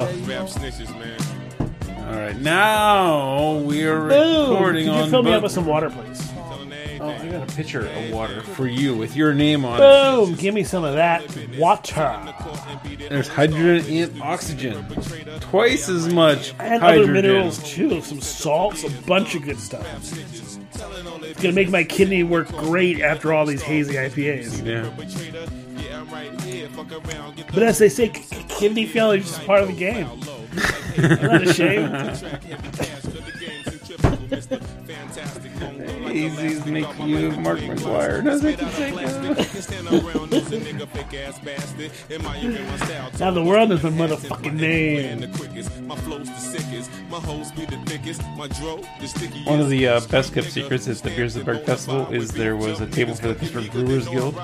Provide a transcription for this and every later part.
Rap snitches, man. All right, now we are Boom! recording Could you on. fill me up with some water, please? Oh, I got a pitcher of water for you with your name on it. Boom! Give me some of that water. There's hydrogen and oxygen, twice as much And hydrogen. other minerals too, some salts, a bunch of good stuff. It's gonna make my kidney work great after all these hazy IPAs. Yeah. Yeah, I'm right here. Fuck around, get But as they say, kidney failure is just part of the game. I'm not ashamed. Hazy's make you Mark McGwire. No, they can. Now the world is my motherfucking name. One of the uh, best kept secrets at the Beers of the Burgh Festival is there was a table for the Pittsburgh Brewers Guild,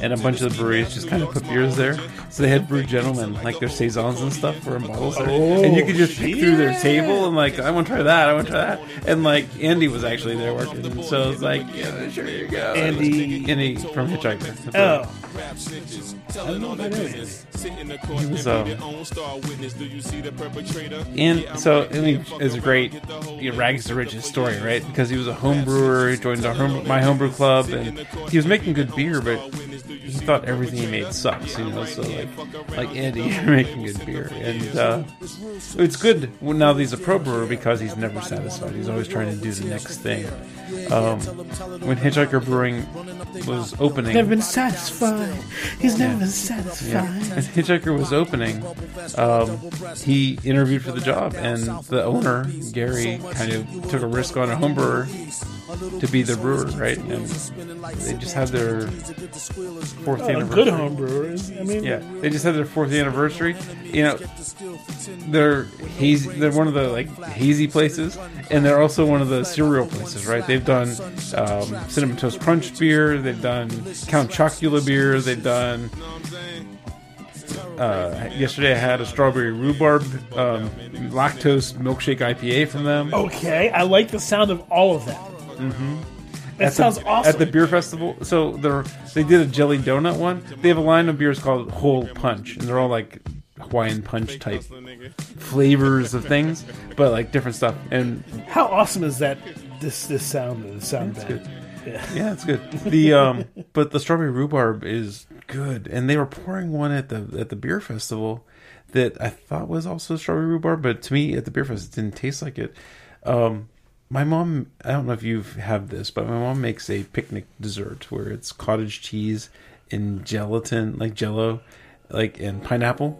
and a bunch of the breweries just kind of put beers there. So they had Brew Gentlemen, like their saisons and stuff, for in bottles, there. and you could just pick through their table and like, I want to try that, I want to try that, and like Andy was actually there working, and so it's like, yeah, sure you go, Andy- Andy from Hitchhiker. Oh, He was, um, And so, I mean, it's a great you know, rags to riches story, right? Because he was a home brewer, he joined home, my homebrew club, and he was making good beer, but he thought everything he made sucks, you know. So, like, like Andy, you're making good beer, and uh, it's good now that he's a pro brewer because he's never satisfied. He's always trying to do the next thing. Um, when Hitchhiker Brewing was opening, He's never been satisfied. He's never been yeah. satisfied. When Hitchhiker was opening, um, he interviewed for the job, and the owner, Gary, kind of took a risk on a home brewer to be the brewer, right? And they just had their fourth Oh, a anniversary. good home brewer. I mean, Yeah, they just had their fourth anniversary. You know, they're hazy. They're one of the like hazy places, and they're also one of the cereal places, right? They've done um, cinnamon toast crunch beer. They've done Count Chocula beer. They've done. Uh, yesterday, I had a strawberry rhubarb um, lactose milkshake IPA from them. Okay, I like the sound of all of that. Mm-hmm. That At the- sounds awesome. At the beer festival, so they're they did a jelly donut one. They have a line of beers called Whole Punch, and they're all like Hawaiian punch type flavors of things, but like different stuff. And How awesome is that? This this sound this sound bad. good. Yeah. yeah, it's good. The um, but the strawberry rhubarb is good, and they were pouring one at the at the beer festival that I thought was also strawberry rhubarb, but to me at the beer fest it didn't taste like it. Um, my mom, I don't know if you have had this, but my mom makes a picnic dessert where it's cottage cheese and gelatin, like Jello, like and pineapple,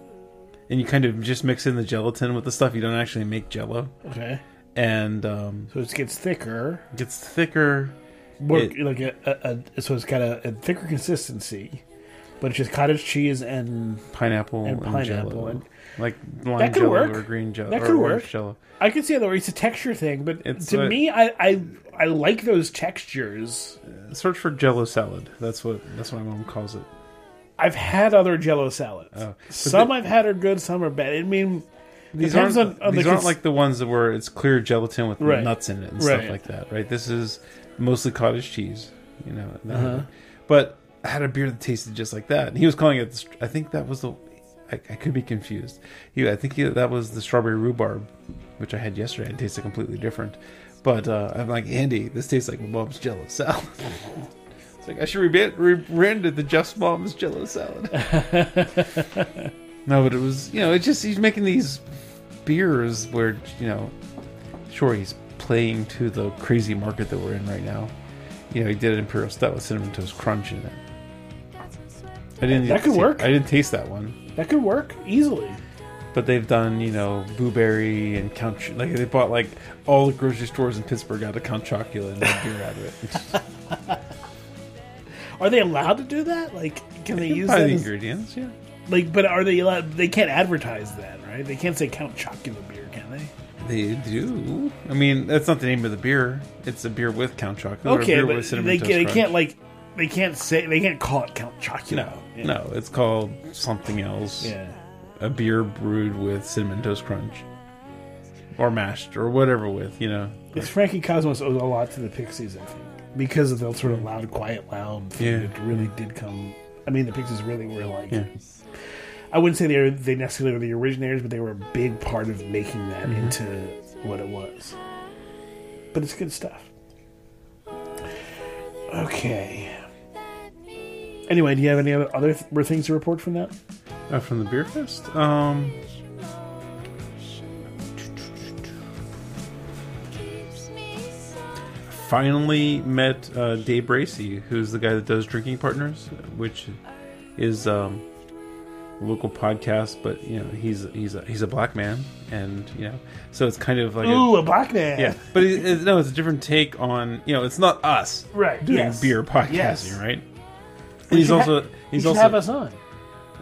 and you kind of just mix in the gelatin with the stuff. You don't actually make Jello, Okay, and um, so it gets thicker. gets thicker. More It- like a, a, a so it's got a, a thicker consistency, but it's just cottage cheese and pineapple And and, pineapple jello. and- like lime That could jello work. or green jello That or could work. jello. I can see how it's a texture thing. But It's to like- me, I, I I like those textures. Search for jello salad. That's what that's what my mom calls it. I've had other Jello salads. Oh. Some I've had are good, some are bad. I mean, These aren't on- on the these aren't cons- like the ones that where it's clear gelatin with Right. nuts in it and Right. stuff like that, right? This is mostly cottage cheese, you know. Uh-huh. But I had a beer that tasted just like that, and he was calling it. the I think that was the. I, I could be confused. He, I think he, that was the strawberry rhubarb, which I had yesterday. and tasted completely different. But uh, I'm like Andy. This tastes like my mom's Jello salad. it's like I should rebrand, rebrand it the Jeff's mom's Jello salad. no, but it was you know it's just he's making these beers where you know sure he's playing to the crazy market that we're in right now. You know, he did an imperial stout with cinnamon toast crunch in it. I didn't. That could work. I didn't taste that one, that could work easily. but they've done you know blueberry and Count. Ch- Like they bought like all the grocery stores in Pittsburgh out of Count Chocula and made beer out of it. Are they allowed to do that? Like, can they use Buy that? the as- ingredients, yeah. like, but are they allowed? They can't advertise that, right? They can't say Count Chocula beer, can they? They do. I mean, that's not the name of the beer. It's a beer with Count Chocula. or a Okay, beer but with cinnamon they, toast they crunch. can't like they can't say they can't call it Count Chocula. No, Yeah. no, it's called something else. Yeah. a beer brewed with cinnamon toast crunch or mashed or whatever with you know This Frankie Cosmos owes a lot to the Pixies, I think, because of the sort of loud, quiet, loud thing Yeah. that really did come. I mean, the Pixies really were like. yeah I wouldn't say they were they necessarily were the originators, but they were a big part of making that mm-hmm. into what it was. But it's good stuff. Okay. Anyway, do you have any other other th- things to report from that? Uh, from the beer fest. Um, finally met uh, Day Bracey, who's the guy that does Drinking Partners, which is um, a local podcast. But you know, he's he's a, he's a black man, and you know, so it's kind of like a, Ooh, a black man. yeah. But it, it, no, it's a different take on you know, it's not us Right. doing yes. beer podcasting, Yes. right? He's should also ha- he's should also have us on.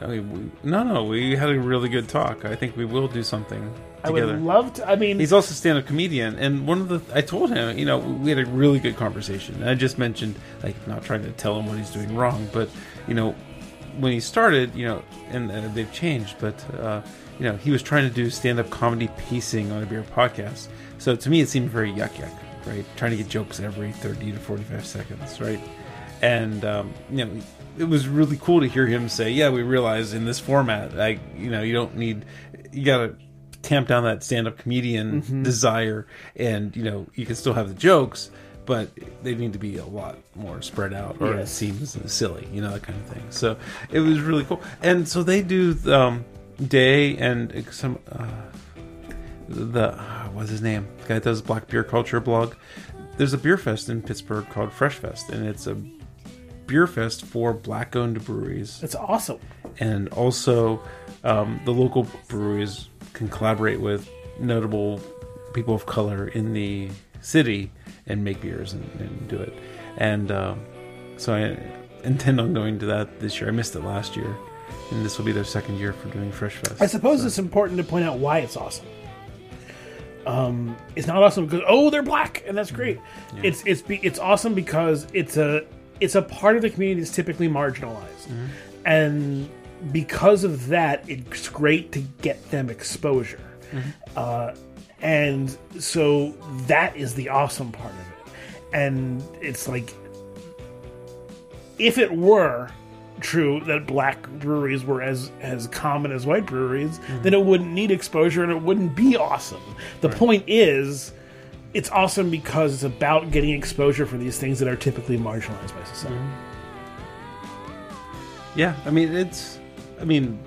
I mean, we, no, no, we had a really good talk. I think we will do something I together. would love to. I mean, He's also a stand-up comedian, and one of the I told him, you know, we had a really good conversation. And I just mentioned, like, not trying to tell him what he's doing wrong, but you know, when he started, you know, and uh, they've changed, but uh, you know, he was trying to do stand-up comedy pacing on a beer podcast. So to me, it seemed very yuck yuck, right? Trying to get jokes every thirty to forty-five seconds, right? And um, you know, it was really cool to hear him say, "Yeah, we realize in this format, like, you know, you don't need, you gotta." tamp down that stand-up comedian Mm-hmm. desire. And you know you can still have the jokes but they need to be a lot more spread out or it seems silly you know that kind of thing. So it was really cool. And so they do um day and some uh the uh, what's his name? The guy that does black beer culture blog. There's a beer fest in pittsburgh called fresh fest and it's a beer fest for black owned breweries it's awesome. and also um, the local breweries can collaborate with notable people of color in the city and make beers and, and do it. And um, so I intend on going to that this year. I missed it last year, and this will be their second year for doing Fresh Fest. I suppose So- it's important to point out why it's awesome. Um, it's not awesome because oh they're black and that's great. It's it's be, it's awesome because it's a it's a part of the community that's typically marginalized, and because of that, it's great to get them exposure. Uh, and so that is the awesome part of it. And it's like if it were true that black breweries were as as common as white breweries, then it wouldn't need exposure and it wouldn't be awesome. The point is it's awesome because it's about getting exposure for these things that are typically marginalized by society. Mm-hmm. Yeah, I mean it's. I mean,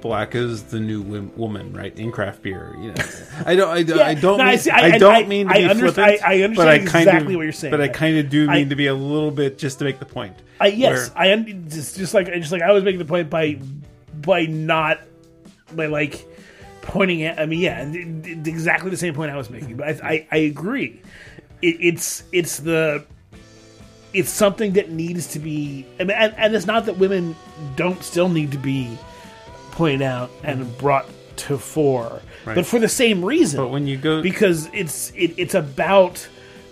black is the new wom- woman, right? In craft beer, you know. I don't. I, I don't. no, I mean, see- I, I- don't I- mean to I be flippant. I- I understand I exactly of, what you're saying. But I kind of do I- mean to be a little bit just to make the point. I, yes, Where- I un- just, just like just like I was making the point by by not by like pointing at. I mean, yeah, exactly the same point I was making. But I I, I agree. It, it's it's the it's something that needs to be. I mean, and, and it's not that women don't still need to be pointed out and mm-hmm. brought to fore, Right. but for the same reason But when you go, because it's it, it's about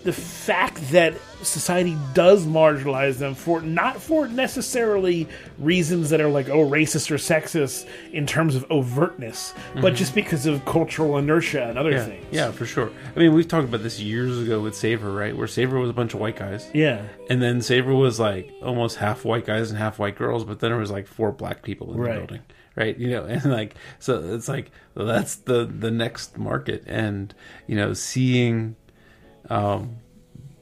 the fact that society does marginalize them for not for necessarily reasons that are like oh racist or sexist in terms of overtness, but just because of cultural inertia and other Mm-hmm. yeah, things. yeah, for sure. I mean, we've talked about this years ago with Savor, right? Where Savor was a bunch of white guys, yeah, and then Savor was like almost half white guys and half white girls, but then there was like four black people in Right. the building, right? You know, and like so it's like well, that's the the next market, and you know, seeing um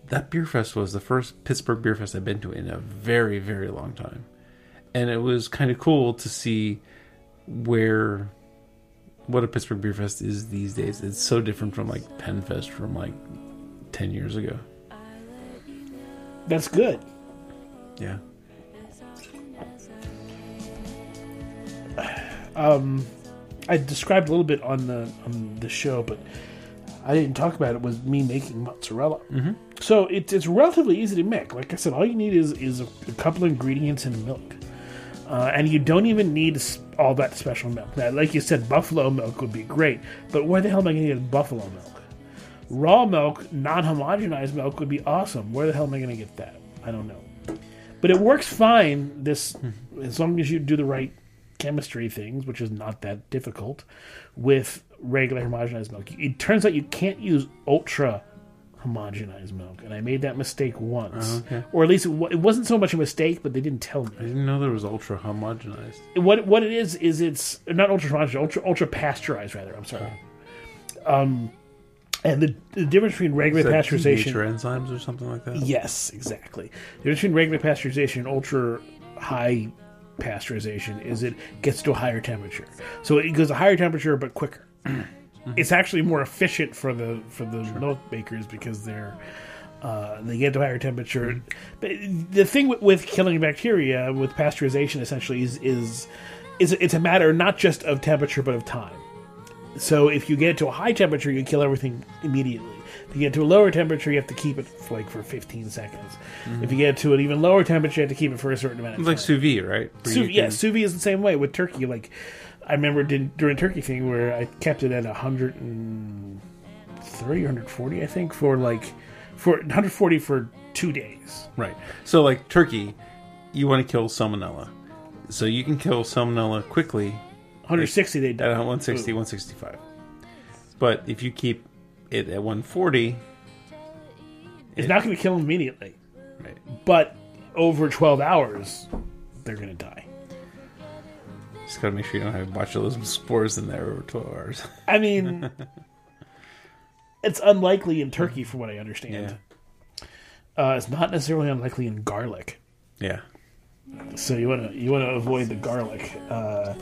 that beer fest was the first Pittsburgh beer fest I've been to in a very very long time, and it was kind of cool to see where what a Pittsburgh beer fest is these days. It's so different from like Penn Fest from like ten years ago. that's good. Yeah. Um, I described a little bit on the on the show, but I didn't talk about it. Was me making mozzarella. Mm-hmm. So it's it's relatively easy to make. Like I said, all you need is is a, a couple ingredients and milk, uh, and you don't even need all that special milk. Now, like you said, buffalo milk would be great, but where the hell am I going to get buffalo milk? Raw milk, non-homogenized milk would be awesome. Where the hell am I going to get that? I don't know. But it works fine. This, as long as you do the right chemistry things, which is not that difficult, with regular homogenized milk. It turns out you can't use ultra homogenized milk, and I made that mistake once, Oh, okay. or at least it, it wasn't so much a mistake, but they didn't tell me. I didn't know there was ultra homogenized. what what it is is it's not ultra homogenized, ultra ultra pasteurized rather. I'm sorry. Um, and the, the difference between regular pasteurization. enzymes or something like that. Yes, exactly. The difference between regular pasteurization and ultra high pasteurization is it gets to a higher temperature. So it goes a higher temperature but quicker. it's actually more efficient for the for the milk makers because they're uh, they get to higher temperature. But the thing with, with killing bacteria with pasteurization essentially is is is it's a matter not just of temperature but of time. So if you get to a high temperature, you kill everything immediately. If you get to a lower temperature, you have to keep it for like for 15 seconds. If you get to an even lower temperature, you have to keep it for a certain amount of It's time. like sous vide, right? Sous, yeah, can- sous vide is the same way with turkey. Like I remember did, during turkey thing where I kept it at 130, 140, I think, for like for 140 for two days. Right. So, like turkey, you want to kill salmonella. So you can kill salmonella quickly 160 they at die. 160, 165. But if you keep it at 140, It's not going to kill them immediately, right, but over 12 hours, they're going to die. Just gotta make sure you don't have botulism spores in there over 12 hours. I mean, it's unlikely in turkey, from what I understand. Uh, it's not necessarily unlikely in garlic. yeah. So you want to you want to avoid the garlic. Uh,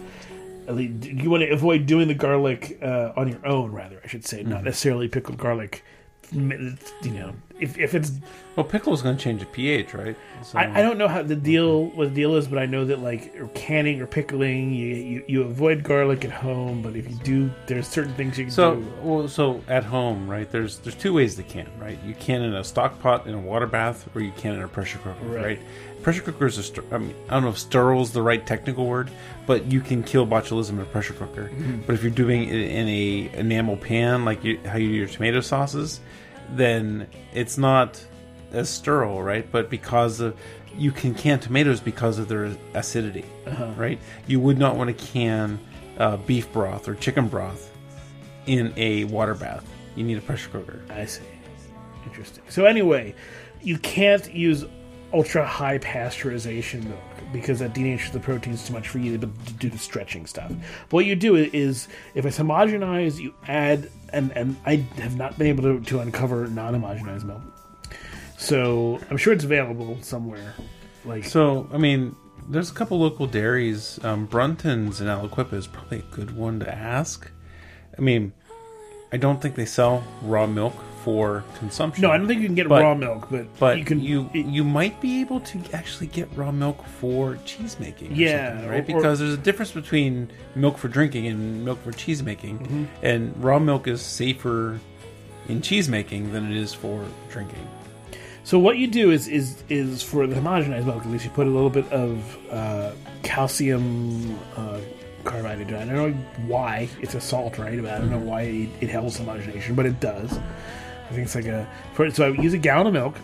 at least you want to avoid doing the garlic uh, on your own, rather. I should say, not necessarily pickled garlic. You know, if if it's Well, pickle is going to change the pH, right? So, I, I don't know how the deal what the deal is, but I know that like canning or pickling, you, you you avoid garlic at home, but if you do, there's certain things you can So, do. well, so at home, right? There's there's two ways to can, right? You can in a stock pot in a water bath, or you can in a pressure cooker, Right. right? Pressure cookers are. Ster- I mean, I don't know if sterile is the right technical word, but you can kill botulism in a pressure cooker. Mm-hmm. But if you're doing it in a enamel pan, like you, how you do your tomato sauces, then it's not as sterile, right? But because of you can can tomatoes because of their acidity, right? You would not want to can uh, beef broth or chicken broth in a water bath. You need a pressure cooker. I see. Interesting. So anyway, you can't use ultra high pasteurization milk because that denatures the proteins too much for you to do the stretching stuff. But what you do is, if it's homogenized, you add, and and I have not been able to, to uncover non-homogenized milk. So I'm sure it's available somewhere. Like So, I mean, there's a couple local dairies. Um, Brunton's in Aliquippa is probably a good one to ask. I mean, I don't think they sell raw milk for consumption. no, I don't think you can get But- raw milk, but But you can. you you might be able to actually get raw milk for cheese making. Yeah, right? or- because there's a difference between milk for drinking and milk for cheese making, Mm-hmm. and raw milk is safer in cheese making than it is for drinking. So what you do is is is for the homogenized milk, at least you put a little bit of uh, calcium uh, carbide. I don't know why it's a salt, right? But I don't know why it, it helps homogenization, but it does. I think it's like a for, so I use a gallon of milk.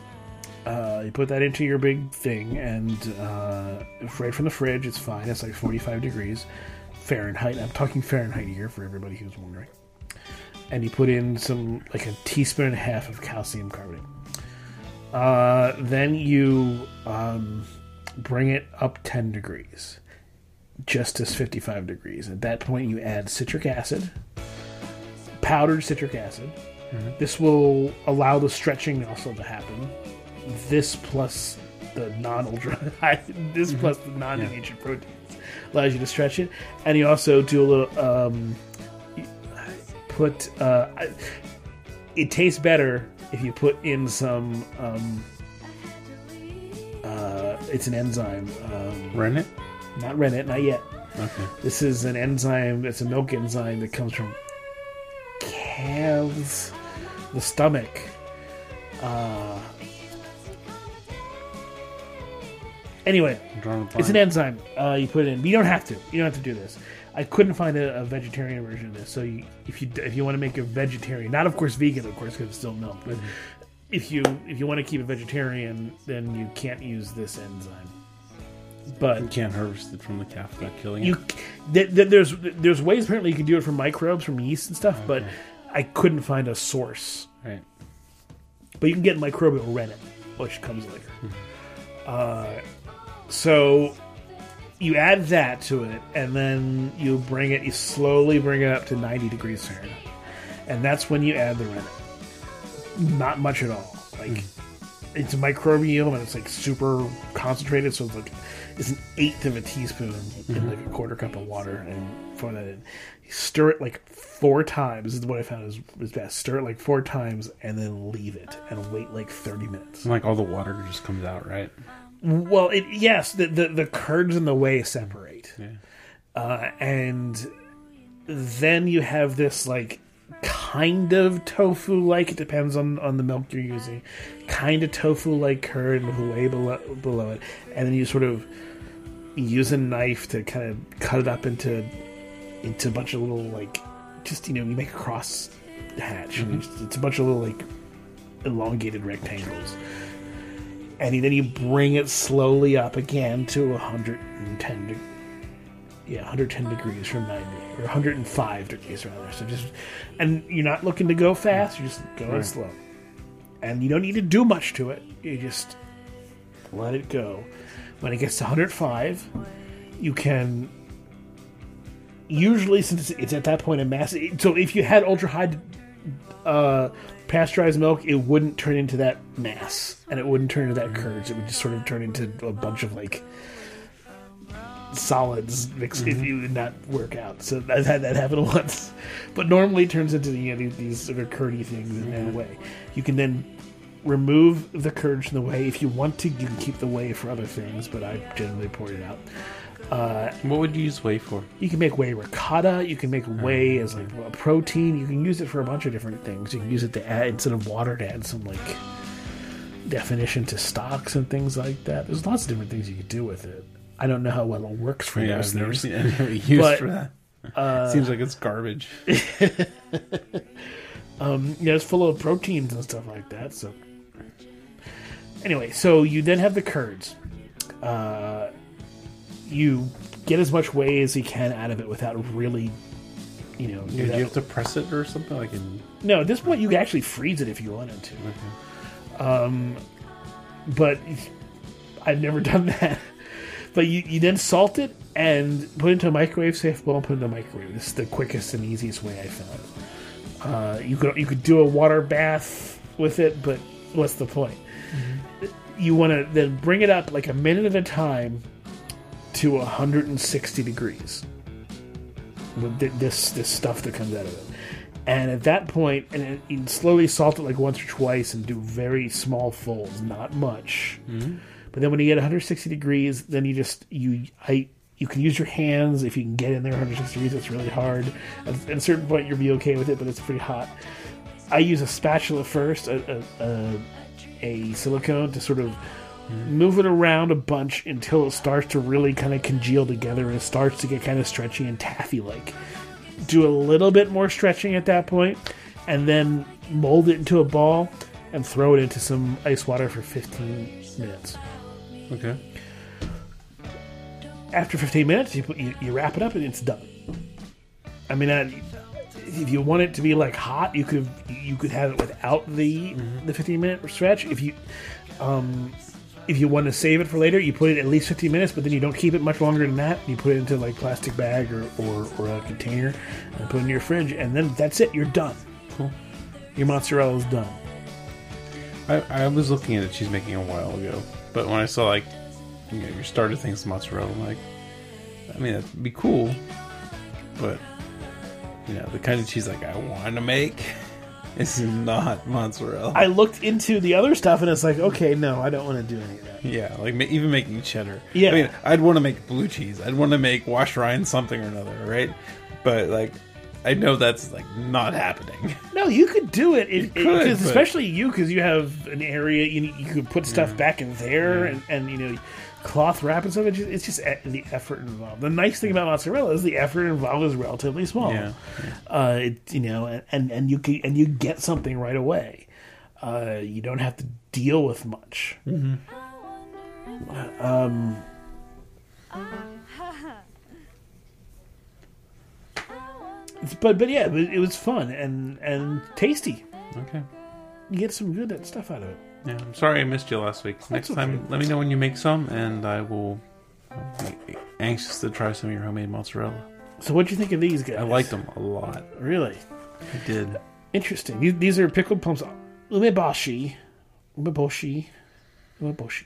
Uh, you put that into your big thing, and uh, right from the fridge, it's fine. It's like forty five degrees Fahrenheit. I'm talking Fahrenheit here for everybody who's wondering. And you put in some like a teaspoon and a half of calcium carbonate. Uh, then you um, bring it up 10 degrees, just as 55 degrees. At that point, you add citric acid, powdered citric acid. This will allow the stretching also to happen. This plus the non ultra high, this plus the non denatured proteins allows you to stretch it. And you also do a little, um, put, uh, it tastes better if you put in some um, uh, it's an enzyme um, Rennet? not rennet not yet Okay. this is an enzyme it's a milk enzyme that comes from calves the stomach uh, anyway a it's an enzyme. Uh, you put it in. You don't have to. You don't have to do this. I couldn't find a, a vegetarian version of this. So you, if you if you want to make a vegetarian, not of course vegan, of course, because it's still milk. But if you if you want to keep it vegetarian, then you can't use this enzyme. But You can't harvest it from the calf without killing you it. th- th- there's there's ways apparently you can do it from microbes from yeast and stuff. But I couldn't find a source. Right. but you can get microbial rennet, which comes later. Uh, so you add that to it, and then you bring it. You slowly bring it up to ninety degrees Fahrenheit, and that's when you add the rennet. Not much at all. Like it's microbial and it's like super concentrated, so it's like it's an eighth of a teaspoon in like a quarter cup of water, and throw that in. You stir it like four times. This is what I found is, is best. Stir it like four times, and then leave it and wait like thirty minutes. And like all the water just comes out, right? Well, it yes, the the, the curds and the whey separate, Yeah. uh, and then you have this like kind of tofu like. It depends on on the milk you're using. Kind of tofu like curd with whey below, below it, and then you sort of use a knife to kind of cut it up into into a bunch of little like just you know you make a cross hatch. Mm-hmm. and It's, a bunch of little like elongated rectangles and then you bring it slowly up again to 110 de- yeah 110 degrees from 90 or 105 degrees rather so just and you're not looking to go fast you're just going Right. slow and you don't need to do much to it you just let it go when it gets to 105 you can usually since it's at that point a mass so if you had ultra high uh, pasteurized milk, it wouldn't turn into that mass, and it wouldn't turn into that curds. It would just sort of turn into a bunch of like solids mixed. If mm-hmm. you would not work out, so I've had that happen once. But normally, it turns into you know, these, sort of curdy things in, in a way. You can then remove the curds from the whey if you want to. You can keep the whey for other things, but I generally pour it out. Uh, what would you use whey for? You can make whey ricotta. You can make mm-hmm. whey as like a protein. You can use it for a bunch of different things. You can use it to add instead of water to add some like definition to stocks and things like that. There's lots of different things you could do with it. I don't know how well it works for Yeah, I've never seen anything used But, for that. Seems like it's garbage. Yeah, it's full of proteins and stuff like that. So anyway, so you then have the curds. Uh, you get as much whey as you can out of it without really, you know. Yeah, do you have to press it or something? Like in No, at this point you can actually freeze it if you wanted to. Okay. Um, but I've never done that. But you, you then salt it and put it into a microwave safe bowl and put it in the microwave. This is the quickest and easiest way I found. Uh, you could you could do a water bath with it, but what's the point? You want to then bring it up like a minute at a time to 160 degrees with this this stuff that comes out of it. And at that point, and it, you slowly salt it like once or twice and do very small folds, not much. But then when you get 160 degrees, then you just you I you can use your hands if you can get in there 160 degrees. It's really hard. At, a certain point, you'll be okay with it, but it's pretty hot. I use a spatula first, a, a, a, a silicone to sort of move it around a bunch until it starts to really kind of congeal together and it starts to get kind of stretchy and taffy like. Do a little bit more stretching at that point, and then mold it into a ball and throw it into some ice water for 15 minutes. Okay. After 15 minutes, you, put, you, you wrap it up and it's done. I mean, I, if you want it to be like hot, you could you could have it without the the 15 minute stretch. If you um, if you want to save it for later, you put it at least 15 minutes, but then you don't keep it much longer than that. You put it into like plastic bag or, or, or a container and put it in your fridge, and then that's it. You're done. Cool. Your mozzarella is done. I, I was looking at a cheese making a while ago, but when I saw like you know your starter things mozzarella, I'm like, I mean that'd be cool, but you know the kind of cheese like I want to make is not mozzarella. I looked into the other stuff, and it's like, okay, no, I don't want to do any of that. yeah, like ma- even making cheddar. Yeah. I mean I'd want to make blue cheese. I'd want to make wash rind something or another, right? But like I know that's like not happening. No, you could do it, it, could, it- 'cause but- especially you, because you have an area you you could put stuff back in there, and, and you know, cloth wrap and stuff. It's just, it's just e- the effort involved. The nice thing about mozzarella is the effort involved is relatively small. Yeah, Uh, it, you know, and, and and you can and you get something right away. Uh, you don't have to deal with much. Um, but but yeah, but it was fun and and tasty. Okay. you get some good stuff out of it. Yeah, I'm sorry I missed you last week. Next okay. time, let me know when you make some, and I will be anxious to try some of your homemade mozzarella. So, what'd you think of these guys? I liked them a lot. Really I did. interesting. These, these are pickled plums, umeboshi, umeboshi, umeboshi.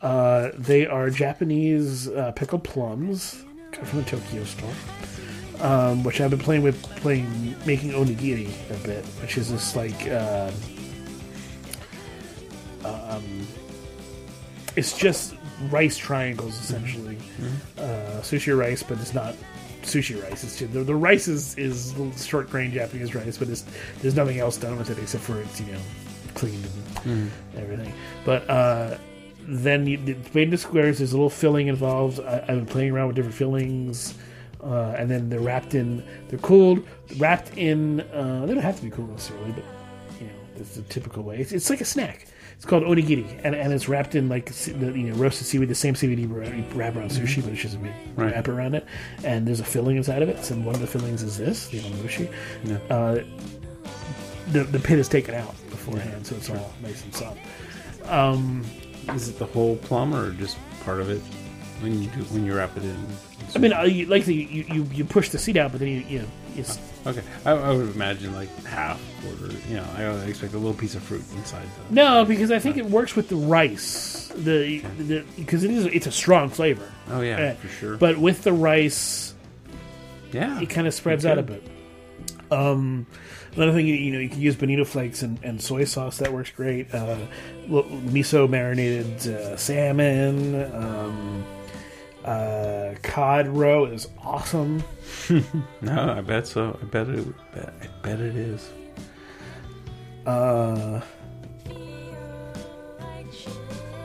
Uh, they are Japanese uh, pickled plums from the Tokyo store, um, which I've been playing with, playing making onigiri a bit, which is this like. Uh, um, it's just rice triangles essentially, uh, sushi rice, but it's not sushi rice. It's just, the, the rice is, is short grain Japanese rice, but it's, there's nothing else done with it except for it's you know cleaned and everything. But uh, then you, made into squares. There's a little filling involved. I, I've been playing around with different fillings. Uh, and then they're wrapped in. They're cooled, wrapped in. Uh, they don't have to be cooled necessarily, but you know, it's the typical way. It's, it's like a snack. It's called onigiri, and, and it's wrapped in like the, you know roasted seaweed, the same seaweed you wrap around sushi, but it's just a big Right. wrap around it. And there's a filling inside of it. So one of the fillings is this, the omushi. Yeah. Uh, the the pit is taken out beforehand, so it's all nice and soft. Um, Is it the whole plum or just part of it when you do when you wrap it in? I mean, uh, you, like you, you you push the seed out, but then you you know it's Okay, I, I would imagine like half, quarter. You know, I would expect a little piece of fruit inside. The, no because I think it works with the rice the the because it is it's a strong flavor. Oh yeah, Uh, for sure. But with the rice, yeah, it kind of spreads out a bit. Um, another thing, you, you know, you can use bonito flakes and, and soy sauce. That works great. Uh, miso marinated uh, salmon. Um, uh, cod roe is awesome. no, I bet so. I bet it. I bet it is. Uh,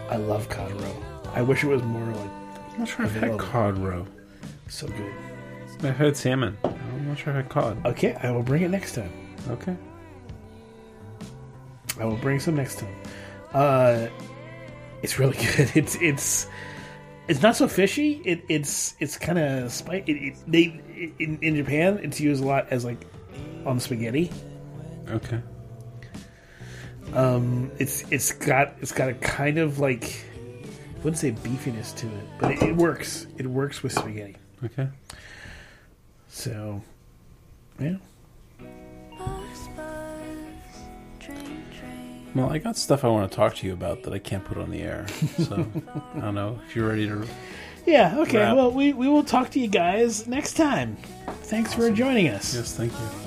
I love cod roe. I wish it was more like I'm not sure I've had cod roe. so good. I've had salmon. I'm not sure I've had cod. Okay, I will bring it next time. Okay. I will bring some next time. Uh, it's really good. It's it's it's not so fishy. It it's it's kind of spicy. It, it, they in, in Japan, it's used a lot as like on spaghetti. Okay. Um, it's it's got it's got a kind of like I wouldn't say beefiness to it, but it, it works. It works with spaghetti. Okay. So, yeah. Well, I got stuff I want to talk to you about that I can't put on the air. So I don't know if you're ready to. Yeah, okay. Wrap. Well, we, we will talk to you guys next time. Thanks for joining us. Yes, thank you.